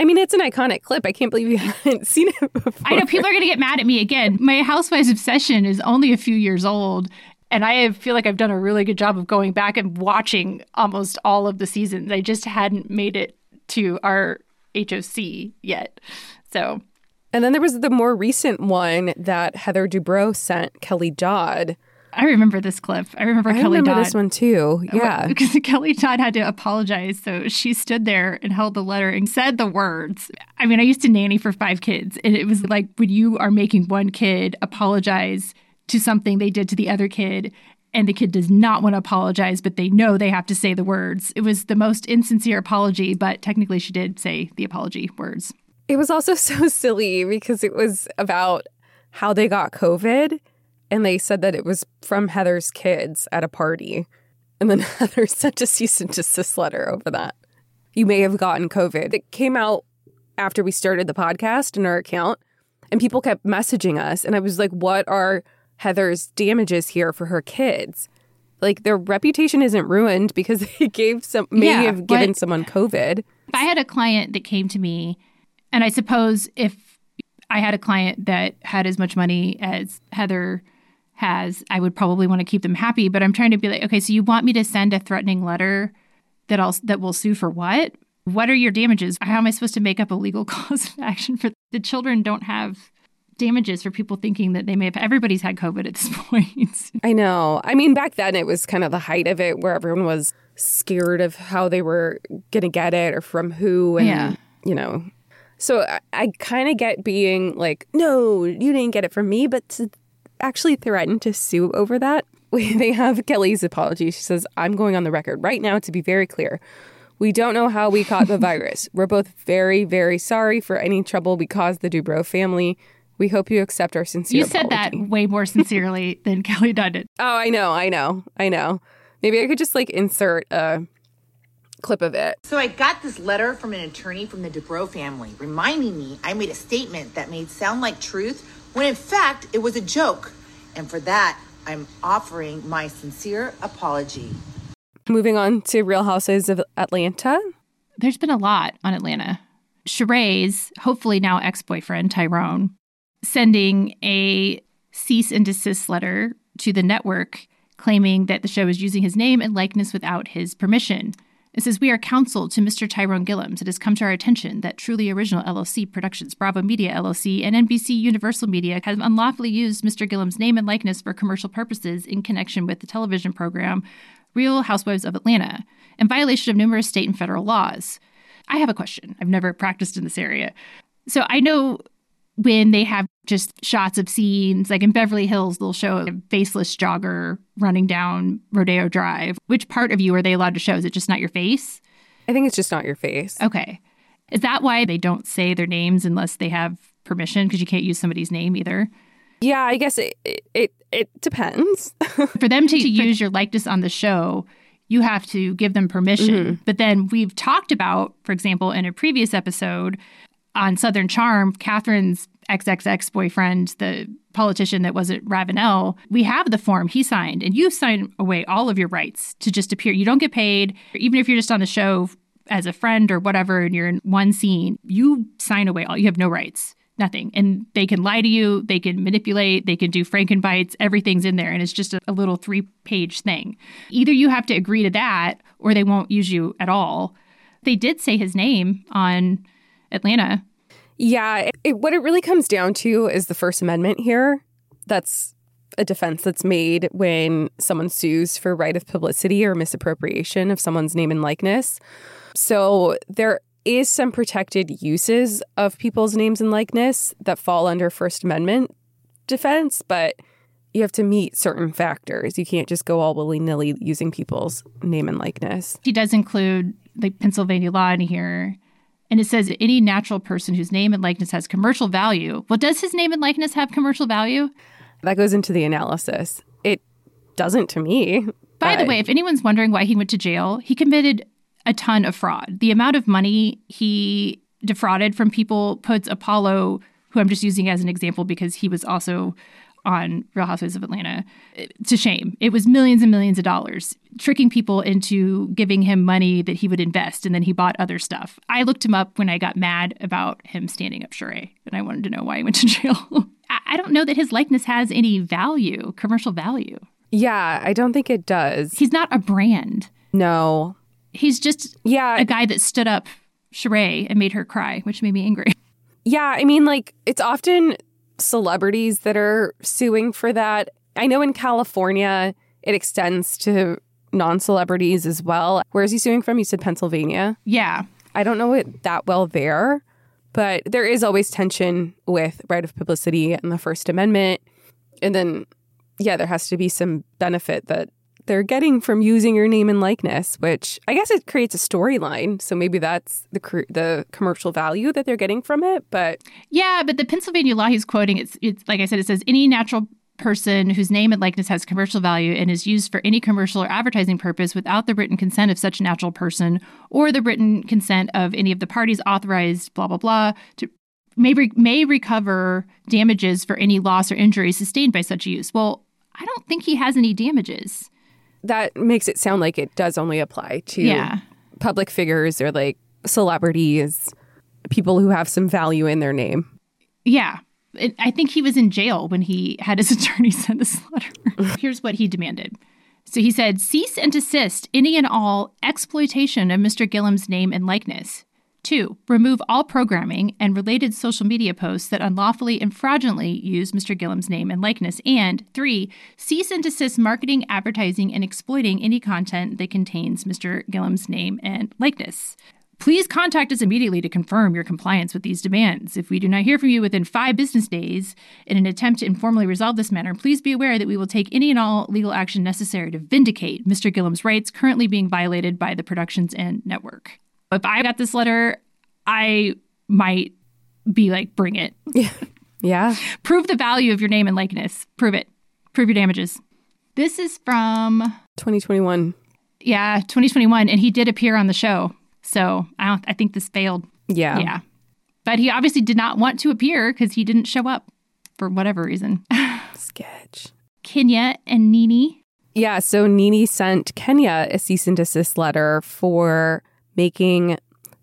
Speaker 5: I mean, it's an iconic clip. I can't believe you <laughs> haven't seen it before.
Speaker 6: I know people are going to get mad at me again. My Housewives obsession is only a few years old. And I feel like I've done a really good job of going back and watching almost all of the seasons. I just hadn't made it to our HOC yet. So
Speaker 5: And then there was the more recent one that Heather Dubrow sent Kelly Dodd.
Speaker 6: I remember this clip. I remember
Speaker 5: I
Speaker 6: Kelly
Speaker 5: remember
Speaker 6: Dodd.
Speaker 5: this one too. Yeah. <laughs>
Speaker 6: Because Kelly Dodd had to apologize. So she stood there and held the letter and said the words. I mean, I used to nanny for five kids, and it was like when you are making one kid apologize to something they did to the other kid, and the kid does not want to apologize, but they know they have to say the words. It was the most insincere apology, but technically she did say the apology words.
Speaker 5: It was also <laughs> so silly because it was about how they got COVID and they said that it was from Heather's kids at a party. And then <laughs> Heather sent a cease and desist letter over that. You may have gotten COVID. It came out after we started the podcast in our account, and people kept messaging us. And I was like, what are Heather's damages here for her kids? Like their reputation isn't ruined because <laughs> they gave some may
Speaker 6: Yeah,
Speaker 5: have given someone COVID.
Speaker 6: If I had a client that came to me, and I suppose if I had a client that had as much money as Heather has, I would probably want to keep them happy. But I'm trying to be like, okay, so you want me to send a threatening letter that I'll that will sue for what? What are your damages? How am I supposed to make up a legal <laughs> cause of action for the children? Don't have damages for people thinking that they may have. Everybody's had COVID at this <laughs> point.
Speaker 5: I know. I mean, back then it was kind of the height of it where everyone was scared of how they were going to get it or from who. And,
Speaker 6: Yeah.
Speaker 5: you know, so I, I kind of get being like, no, you didn't get it from me, but to actually threatened to sue over that. <laughs> They have Kelly's apology. She says, I'm going on the record right now to be very clear. We don't know how we caught the <laughs> virus. We're both very, very sorry for any trouble we caused the Dubrow family. We hope you accept our sincere
Speaker 6: you said that way more sincerely <laughs> than Kelly Dodd did.
Speaker 5: Oh, I know, I know, I know. Maybe I could just like insert a clip of it.
Speaker 7: So I got this letter from an attorney from the Dubrow family reminding me I made a statement that made sound like truth when in fact it was a joke. And for that, I'm offering my sincere apology.
Speaker 5: Moving on to Real Houses of Atlanta.
Speaker 6: There's been a lot on Atlanta. Sheree's, hopefully now ex boyfriend, Tyrone, sending a cease and desist letter to the network claiming that the show is using his name and likeness without his permission. It says, We are counsel to Mr. Tyrone Gillums. It has come to our attention that Truly Original LLC Productions, Bravo Media LLC, and NBC Universal Media have unlawfully used Mr. Gillums' name and likeness for commercial purposes in connection with the television program Real Housewives of Atlanta, in violation of numerous state and federal laws. I have a question. I've never practiced in this area. So I know when they have just shots of scenes, like in Beverly Hills, they'll show a faceless jogger running down Rodeo Drive. Which part of you are they allowed to show? Is it just not your face?
Speaker 5: I think it's just not your face.
Speaker 6: Okay. Is that why they don't say their names unless they have permission? Because you can't use somebody's name either.
Speaker 5: Yeah, I guess it it, it depends. <laughs>
Speaker 6: For them to use your likeness on the show, you have to give them permission. Mm-hmm. But then we've talked about, for example, in a previous episode on Southern Charm, Kathryn's XXX boyfriend, the politician that wasn't Ravenel, we have the form he signed, and you sign away all of your rights to just appear. You don't get paid, even if you're just on the show as a friend or whatever, and you're in one scene, you sign away all. You have no rights, nothing, and they can lie to you, they can manipulate, they can do Frankenbites. Everything's in there, and it's just a, a little three-page thing. Either you have to agree to that, or they won't use you at all. They did say his name on Atlanta
Speaker 5: yeah, it, what it really comes down to is the First Amendment here. That's a defense that's made when someone sues for right of publicity or misappropriation of someone's name and likeness. So there is some protected uses of people's names and likeness that fall under First Amendment defense, but you have to meet certain factors. You can't just go all willy nilly using people's name and likeness.
Speaker 6: He does include the Pennsylvania law in here and it says any natural person whose name and likeness has commercial value. Well, does his name and likeness have commercial value?
Speaker 5: That goes into the analysis. It doesn't to me.
Speaker 6: By the way, if anyone's wondering why he went to jail, he committed a ton of fraud. The amount of money he defrauded from people puts Apollo, who I'm just using as an example because he was also on Real Housewives of Atlanta to shame. It was millions and millions of dollars, tricking people into giving him money that he would invest, and then he bought other stuff. I looked him up when I got mad about him standing up Sheree, and I wanted to know why he went to <laughs> jail. I don't know that his likeness has any value, commercial value.
Speaker 5: Yeah, I don't think it does.
Speaker 6: He's not a brand.
Speaker 5: No.
Speaker 6: He's just yeah a guy that stood up Sheree and made her cry, which made me angry.
Speaker 5: Yeah, I mean, like, it's often celebrities that are suing for that. I know in California, it extends to non celebrities as well. Where is he suing from? You said Pennsylvania?
Speaker 6: Yeah.
Speaker 5: I don't know it that well there, but there is always tension with right of publicity and the First Amendment. And then, yeah, there has to be some benefit that they're getting from using your name and likeness, which I guess it creates a storyline. So maybe that's the the commercial value that they're getting from it. But
Speaker 6: yeah, but the Pennsylvania law he's quoting, it's it's like I said, it says any natural person whose name and likeness has commercial value and is used for any commercial or advertising purpose without the written consent of such natural person or the written consent of any of the parties authorized, blah blah blah, to may re- may recover damages for any loss or injury sustained by such use. Well, I don't think he has any damages
Speaker 5: that makes it sound like it does only apply to
Speaker 6: yeah.
Speaker 5: public figures or like celebrities, people who have some value in their name.
Speaker 6: Yeah. It, I think he was in jail when he had his <laughs> attorney send this letter. Here's what he demanded. So he said, cease and desist any and all exploitation of Mr. Gillum's name and likeness. Two, remove all programming and related social media posts that unlawfully and fraudulently use Mr. Gillum's name and likeness. And three, cease and desist marketing, advertising, and exploiting any content that contains Mr. Gillum's name and likeness. Please contact us immediately to confirm your compliance with these demands. If we do not hear from you within five business days in an attempt to informally resolve this matter, please be aware that we will take any and all legal action necessary to vindicate Mr. Gillum's rights currently being violated by the productions and network. If I got this letter, I might be like, bring it.
Speaker 5: Yeah. Yeah.
Speaker 6: Prove the value of your name and likeness. Prove it. Prove your damages. This is from
Speaker 5: 2021.
Speaker 6: Yeah, 2021. And he did appear on the show. So I don't I think this failed.
Speaker 5: Yeah.
Speaker 6: Yeah. But he obviously did not want to appear because he didn't show up for whatever reason. <laughs>
Speaker 5: Sketch.
Speaker 6: Kenya and Nene.
Speaker 5: Yeah, so Nene sent Kenya a cease and desist letter for making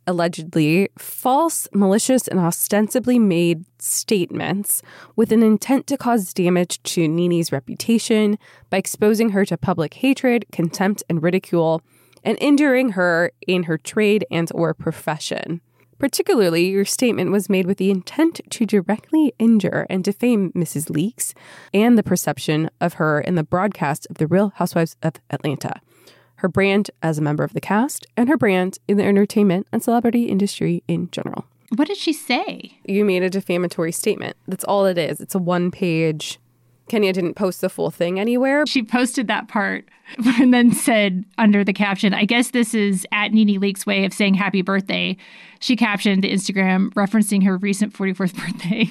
Speaker 5: allegedly false, malicious, and ostensibly made statements with an intent to cause damage to Nene's reputation by exposing her to public hatred, contempt, and ridicule, and injuring her in her trade and or profession. Particularly, your statement was made with the intent to directly injure and defame Mrs. Leakes and the perception of her in the broadcast of The Real Housewives of Atlanta, her brand as a member of the cast, and her brand in the entertainment and celebrity industry in general.
Speaker 6: What did she say?
Speaker 5: You made a defamatory statement. That's all it is. It's a one page Kenya didn't post the full thing anywhere.
Speaker 6: She posted that part <laughs> and then said under the caption, I guess this is at Nene Leakes' way of saying happy birthday. She captioned the Instagram referencing her recent 44th <laughs> birthday.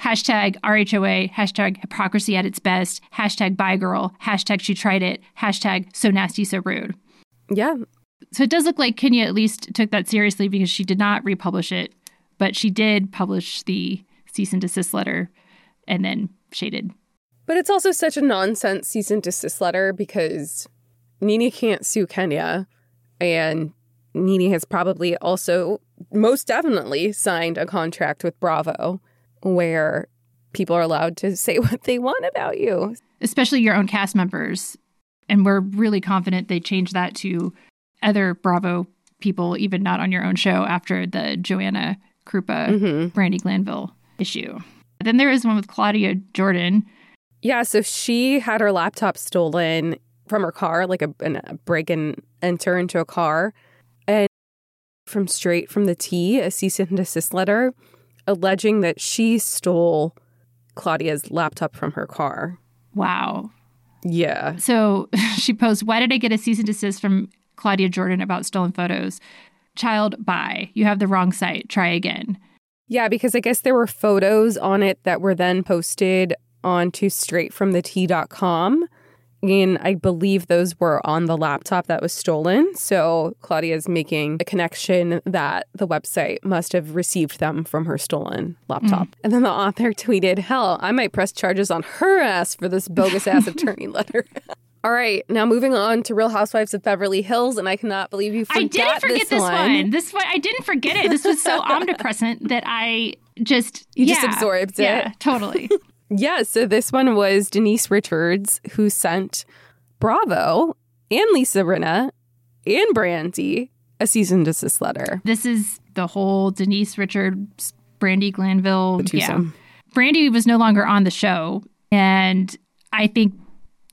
Speaker 6: hashtag RHOA, hashtag hypocrisy at its best, hashtag bye girl, hashtag she tried it, hashtag so nasty, so rude.
Speaker 5: Yeah.
Speaker 6: So it does look like Kenya at least took that seriously because she did not republish it, but she did publish the cease and desist letter and then shaded
Speaker 5: but it's also such a nonsense cease and desist letter because Nene can't sue Kenya. And Nene has probably also, most definitely, signed a contract with Bravo where people are allowed to say <laughs> what they want about you,
Speaker 6: especially your own cast members. And we're really confident they changed that to other Bravo people, even not on your own show, after the Joanna Krupa mm-hmm. Brandi Glanville issue. Then there is one with Claudia Jordan,
Speaker 5: yeah, so she had her laptop stolen from her car, like a, a break and enter into a car, and from straight from the T, a cease and desist letter alleging that she stole Claudia's laptop from her car.
Speaker 6: Wow.
Speaker 5: Yeah.
Speaker 6: So <laughs> she posts, Why did I get a cease and desist from Claudia Jordan about stolen photos? Child, bye. You have the wrong site. Try again.
Speaker 5: Yeah, because I guess there were photos on it that were then posted onto straightfromthet.com. And I believe those were on the laptop that was stolen. So Claudia is making a connection that the website must have received them from her stolen laptop. Mm. And then the author tweeted, Hell, I might press charges on her ass for this bogus ass <laughs> attorney letter. All right, now moving on to Real Housewives of Beverly Hills, and I cannot believe you forgot I
Speaker 6: didn't forget
Speaker 5: this,
Speaker 6: this
Speaker 5: one.
Speaker 6: one. This one, I didn't forget it. This was so <laughs> omnipresent that I just
Speaker 5: you
Speaker 6: yeah,
Speaker 5: just absorbed it.
Speaker 6: Yeah, totally. <laughs>
Speaker 5: Yeah, so this one was Denise Richards who sent Bravo and Lisa Rinna and Brandi a cease and desist letter.
Speaker 6: This is the whole Denise Richards, Brandi Glanville. Yeah. Brandi was no longer on the show. And I think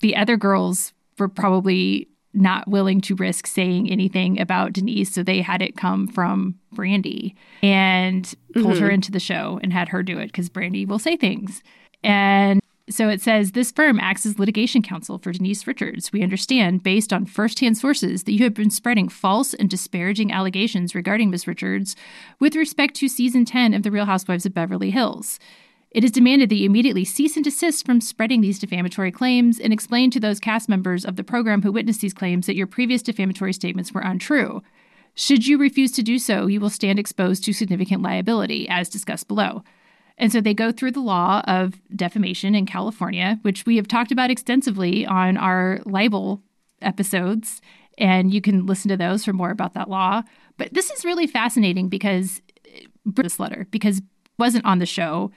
Speaker 6: the other girls were probably not willing to risk saying anything about Denise. So they had it come from Brandi and pulled mm-hmm. her into the show and had her do it because Brandi will say things. And so it says this firm acts as litigation counsel for Denise Richards. We understand, based on firsthand sources, that you have been spreading false and disparaging allegations regarding Ms. Richards with respect to season 10 of The Real Housewives of Beverly Hills. It is demanded that you immediately cease and desist from spreading these defamatory claims and explain to those cast members of the program who witnessed these claims that your previous defamatory statements were untrue. Should you refuse to do so, you will stand exposed to significant liability, as discussed below. And so they go through the law of defamation in California, which we have talked about extensively on our libel episodes. And you can listen to those for more about that law. But this is really fascinating because uh, this letter, because wasn't on the show.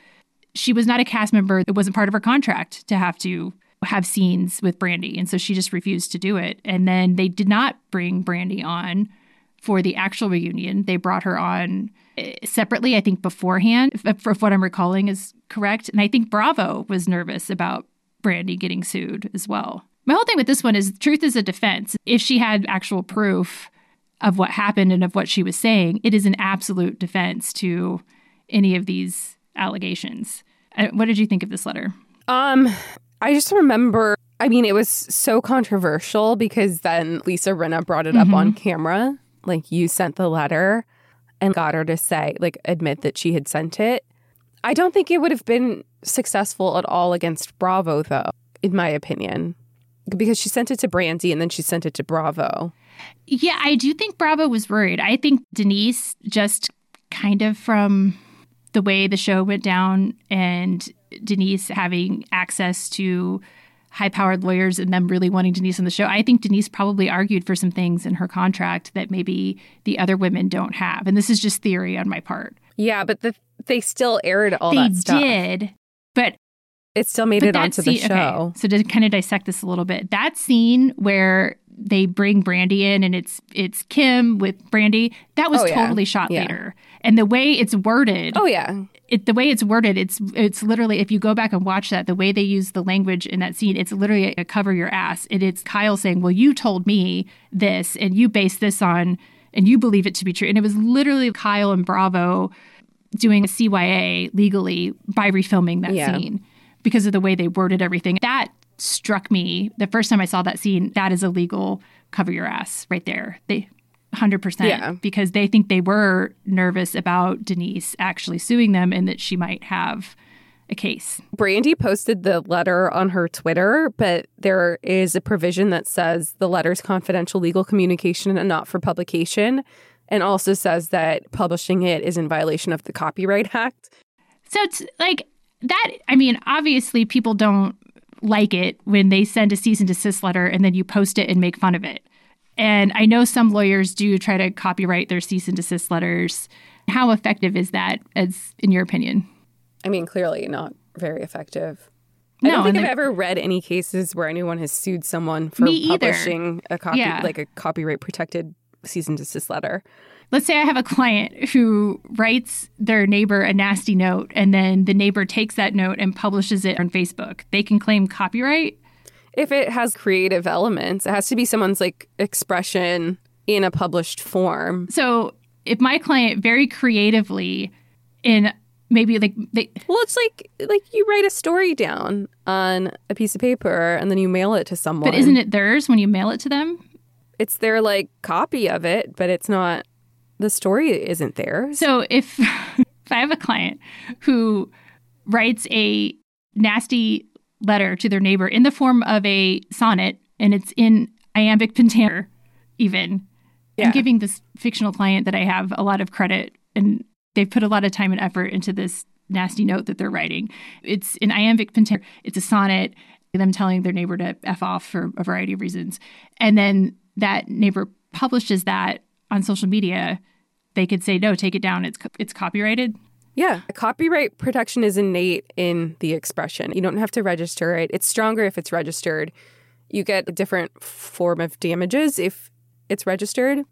Speaker 6: She was not a cast member. It wasn't part of her contract to have to have scenes with Brandi. And so she just refused to do it. And then they did not bring Brandi on for the actual reunion. They brought her on separately, I think beforehand, if, if what I'm recalling is correct. And I think Bravo was nervous about Brandi getting sued as well. My whole thing with this one is truth is a defense. If she had actual proof of what happened and of what she was saying, it is an absolute defense to any of these allegations. Uh, what did you think of this letter?
Speaker 5: Um, I just remember. I mean, it was so controversial because then Lisa Rinna brought it mm-hmm. up on camera. Like, you sent the letter and got her to say, like, admit that she had sent it. I don't think it would have been successful at all against Bravo, though, in my opinion, because she sent it to Brandi and then she sent it to Bravo.
Speaker 6: Yeah, I do think Bravo was worried. I think Denise just kind of from the way the show went down and Denise having access to high powered lawyers and them really wanting Denise on the show. I think Denise probably argued for some things in her contract that maybe the other women don't have. And this is just theory on my part.
Speaker 5: Yeah, but the, they still aired all
Speaker 6: they
Speaker 5: that stuff.
Speaker 6: They did, but
Speaker 5: it still made it onto
Speaker 6: scene,
Speaker 5: the show.
Speaker 6: Okay, so to kind of dissect this a little bit, that scene where they bring Brandi in and it's it's Kim with Brandi. That was
Speaker 5: Oh, yeah.
Speaker 6: totally shot
Speaker 5: Yeah.
Speaker 6: later. And the way it's worded,
Speaker 5: Oh yeah.
Speaker 6: it, the way it's worded, it's it's literally if you go back and watch that, the way they use the language in that scene, it's literally a cover your ass. And it's Kyle saying, "Well, you told me this, and you base this on, and you believe it to be true." And it was literally Kyle and Bravo doing a CYA legally by refilming that
Speaker 5: Yeah.
Speaker 6: scene because of the way they worded everything. That struck me the first time I saw that scene. That is illegal. Cover your ass right there. They. 100%
Speaker 5: Yeah.
Speaker 6: because they think they were nervous about Denise actually suing them and that she might have a case.
Speaker 5: Brandi posted the letter on her Twitter, but there is a provision that says the letter's confidential legal communication and not for publication, and also says that publishing it is in violation of the Copyright Act.
Speaker 6: So it's like that. I mean, obviously, people don't like it when they send a cease and desist letter and then you post it and make fun of it. And I know some lawyers do try to copyright their cease and desist letters. How effective is that, as in your opinion?
Speaker 5: I mean, clearly not very effective. I
Speaker 6: No,
Speaker 5: don't think I've ever read any cases where anyone has sued someone for
Speaker 6: Me either.
Speaker 5: publishing a copy,
Speaker 6: Yeah.
Speaker 5: like a copyright protected cease and desist letter.
Speaker 6: Let's say I have a client who writes their neighbor a nasty note, and then the neighbor takes that note and publishes it on Facebook. They can claim copyright.
Speaker 5: If it has creative elements, it has to be someone's like expression in a published form.
Speaker 6: So if my client very creatively, in maybe like they,
Speaker 5: Well, it's like like you write a story down on a piece of paper and then you mail it to someone.
Speaker 6: but isn't it theirs when you mail it to them?
Speaker 5: It's their like copy of it, but it's not. The story isn't theirs.
Speaker 6: So if <laughs> if I have a client who writes a nasty letter to their neighbor in the form of a sonnet and it's in iambic pentameter, even,
Speaker 5: Yeah.
Speaker 6: I'm giving this fictional client that I have a lot of credit and they've put a lot of time and effort into this nasty note that they're writing. It's in iambic pentameter. It's a sonnet. Them telling their neighbor to f off for a variety of reasons, and then that neighbor publishes that on social media. They could say no, take it down. It's it's copyrighted.
Speaker 5: Yeah, copyright protection is innate in the expression. You don't have to register it. It's stronger if it's registered. You get a different form of damages if it's registered.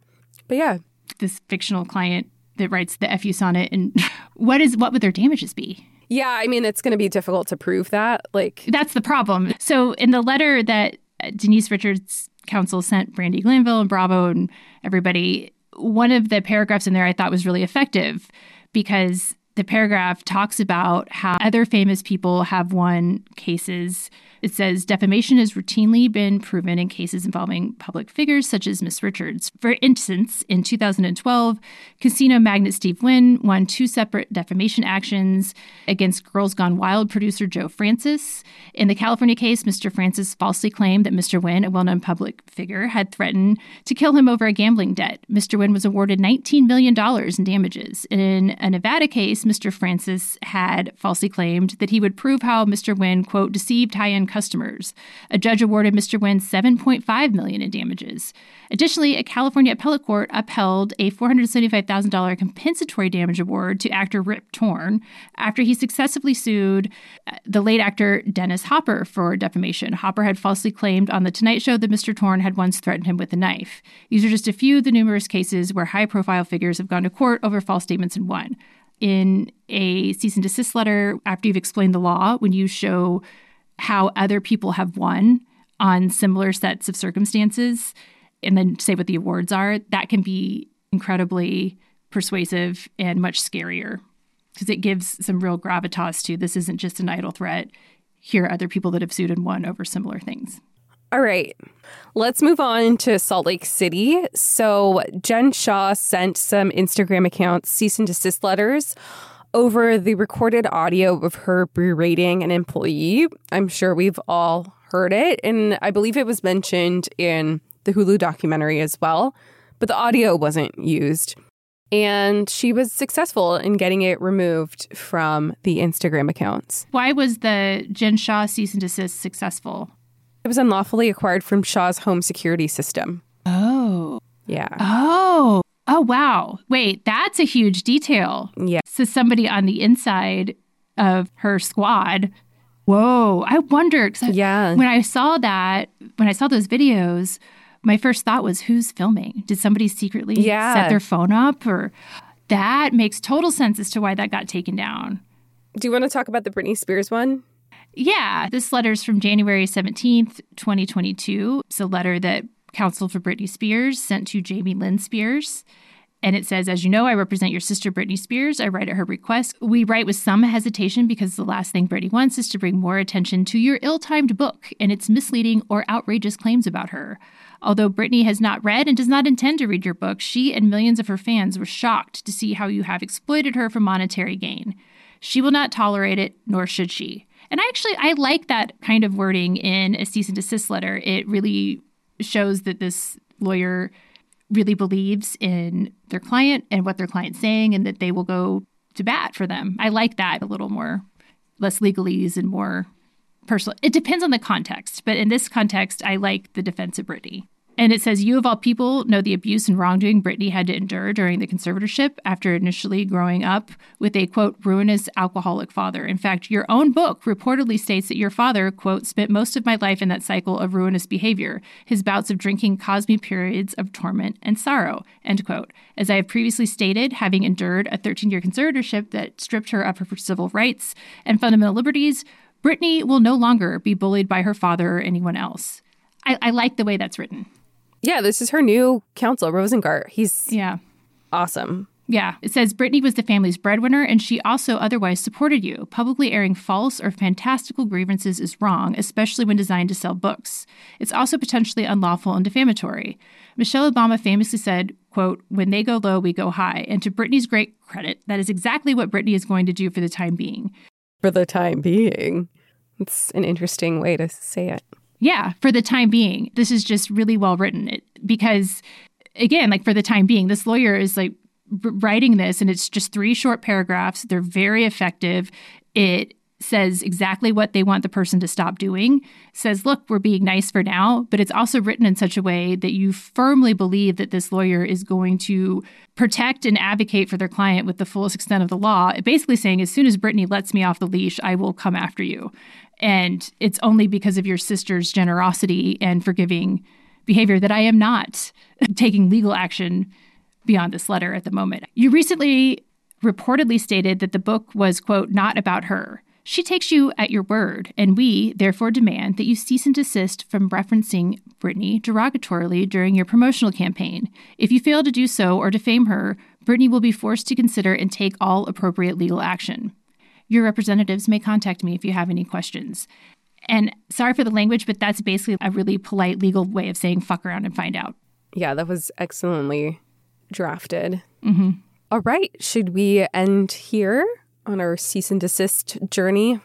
Speaker 5: But yeah,
Speaker 6: This fictional client that writes the fu sonnet, and <laughs> what is what would their damages be?
Speaker 5: yeah, I mean it's going to be difficult to prove that. Like,
Speaker 6: That's the problem. So in the letter that Denise Richards' counsel sent Brandy Glanville and Bravo and everybody, one of the paragraphs in there I thought was really effective because the paragraph talks about how other famous people have won cases. It says defamation has routinely been proven in cases involving public figures such as Miss Richards. For instance, in 2012, casino magnate Steve Wynn won two separate defamation actions against Girls Gone Wild producer Joe Francis. In the California case, Mr. Francis falsely claimed that Mr. Wynn, a well known public figure, had threatened to kill him over a gambling debt. Mr. Wynn was awarded $19 million in damages. In a Nevada case, Mr. Francis had falsely claimed that he would prove how Mr. Wynn, quote, deceived high end customers. A judge awarded Mr. Wynn 7.5 million in damages. Additionally, a California appellate court upheld a $475,000 compensatory damage award to actor Rip Torn after he successfully sued uh, the late actor Dennis Hopper for defamation. Hopper had falsely claimed on The Tonight Show that Mr. Torn had once threatened him with a knife. These are just a few of the numerous cases where high profile figures have gone to court over false statements and won. In a cease and desist letter, after you've explained the law, when you show how other people have won on similar sets of circumstances and then say what the awards are, that can be incredibly persuasive and much scarier because it gives some real gravitas to this isn't just an idle threat. Here are other people that have sued and won over similar things.
Speaker 5: All right, let's move on to Salt Lake City. So, Jen Shah sent some Instagram accounts cease and desist letters over the recorded audio of her berating an employee. I'm sure we've all heard it, and I believe it was mentioned in the Hulu documentary as well, but the audio wasn't used. And she was successful in getting it removed from the Instagram accounts.
Speaker 6: Why was the Jen Shah cease and desist successful?
Speaker 5: It was unlawfully acquired from Shah's home security system.
Speaker 6: Oh.
Speaker 5: Yeah.
Speaker 6: Oh. Oh, wow. Wait, that's a huge detail.
Speaker 5: Yeah.
Speaker 6: So somebody on the inside of her squad. Whoa. I wonder. I-
Speaker 5: Yeah.
Speaker 6: When I saw that, when I saw those videos, my first thought was, who's filming? Did somebody secretly
Speaker 5: Yeah.
Speaker 6: set their phone up? Or that makes total sense as to why that got taken down.
Speaker 5: Do you want to talk about the Britney Spears one?
Speaker 6: Yeah, this letter is from January 17th, 2022. It's a letter that counsel for Britney Spears sent to Jamie Lynn Spears. And it says, As you know, I represent your sister Britney Spears. I write at her request. We write with some hesitation because the last thing Britney wants is to bring more attention to your ill timed book and its misleading or outrageous claims about her. Although Britney has not read and does not intend to read your book, she and millions of her fans were shocked to see how you have exploited her for monetary gain. She will not tolerate it, nor should she. And I actually I like that kind of wording in a cease and desist letter. It really shows that this lawyer really believes in their client and what their client's saying and that they will go to bat for them. I like that a little more less legalese and more personal. It depends on the context, but in this context, I like the defense of Britney. And it says, You of all people know the abuse and wrongdoing Britney had to endure during the conservatorship after initially growing up with a quote, ruinous alcoholic father. In fact, your own book reportedly states that your father, quote, spent most of my life in that cycle of ruinous behavior. His bouts of drinking caused me periods of torment and sorrow, end quote. As I have previously stated, having endured a 13 year conservatorship that stripped her of her civil rights and fundamental liberties, Britney will no longer be bullied by her father or anyone else. I, I like the way that's written.
Speaker 5: Yeah, this is her new counsel, Rosengart. He's
Speaker 6: Yeah.
Speaker 5: awesome.
Speaker 6: Yeah, it says Britney was the family's breadwinner and she also otherwise supported you. Publicly airing false or fantastical grievances is wrong, especially when designed to sell books. It's also potentially unlawful and defamatory. Michelle Obama famously said, quote, when they go low, we go high. And to Britney's great credit, that is exactly what Britney is going to do for the time being.
Speaker 5: For the time being. It's an interesting way to say it.
Speaker 6: Yeah, for the time being. This is just really well written it, because, again, like for the time being, this lawyer is like writing this and it's just three short paragraphs. They're very effective. It says exactly what they want the person to stop doing. Says, look, we're being nice for now, but it's also written in such a way that you firmly believe that this lawyer is going to protect and advocate for their client with the fullest extent of the law. Basically saying, as soon as Britney lets me off the leash, I will come after you. And it's only because of your sister's generosity and forgiving behavior that I am not <laughs> taking legal action beyond this letter at the moment. You recently reportedly stated that the book was, quote, not about her. She takes you at your word, and we therefore demand that you cease and desist from referencing Britney derogatorily during your promotional campaign. If you fail to do so or defame her, Britney will be forced to consider and take all appropriate legal action. Your representatives may contact me if you have any questions. And sorry for the language, but that's basically a really polite legal way of saying fuck around and find out.
Speaker 5: Yeah, that was excellently drafted.
Speaker 6: Mm-hmm.
Speaker 5: All right. Should we end here on our cease and desist journey?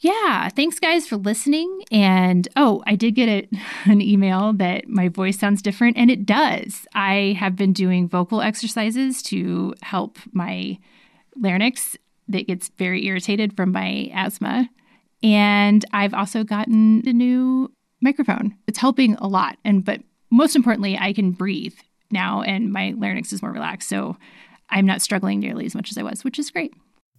Speaker 6: Yeah, thanks guys for listening. And oh, I did get a, <laughs> an email that my voice sounds different, and it does. I have been doing vocal exercises to help my larynx that gets very irritated from my asthma. And I've also gotten a new microphone. It's helping a lot. And but most importantly, I can breathe now and my larynx is more relaxed. So I'm not struggling nearly as much as I was, which is great.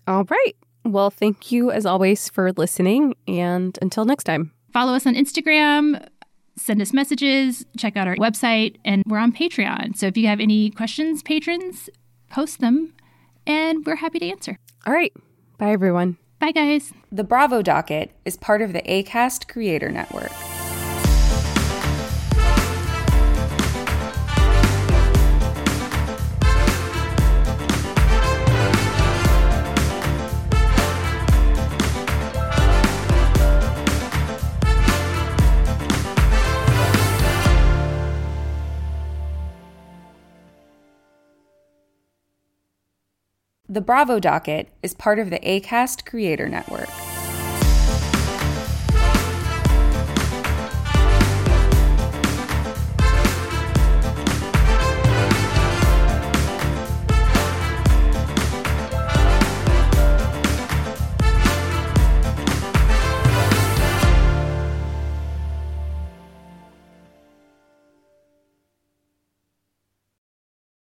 Speaker 5: All right. Well, thank you as always for listening. And until next time.
Speaker 6: Follow us on Instagram, send us messages, check out our website, and we're on Patreon. So if you have any questions, patrons, post them, and we're happy to answer.
Speaker 5: All right. Bye, everyone.
Speaker 6: Bye, guys.
Speaker 2: The Bravo Docket is part of the ACAST Creator Network. The Bravo Docket is part of the ACAST Creator Network.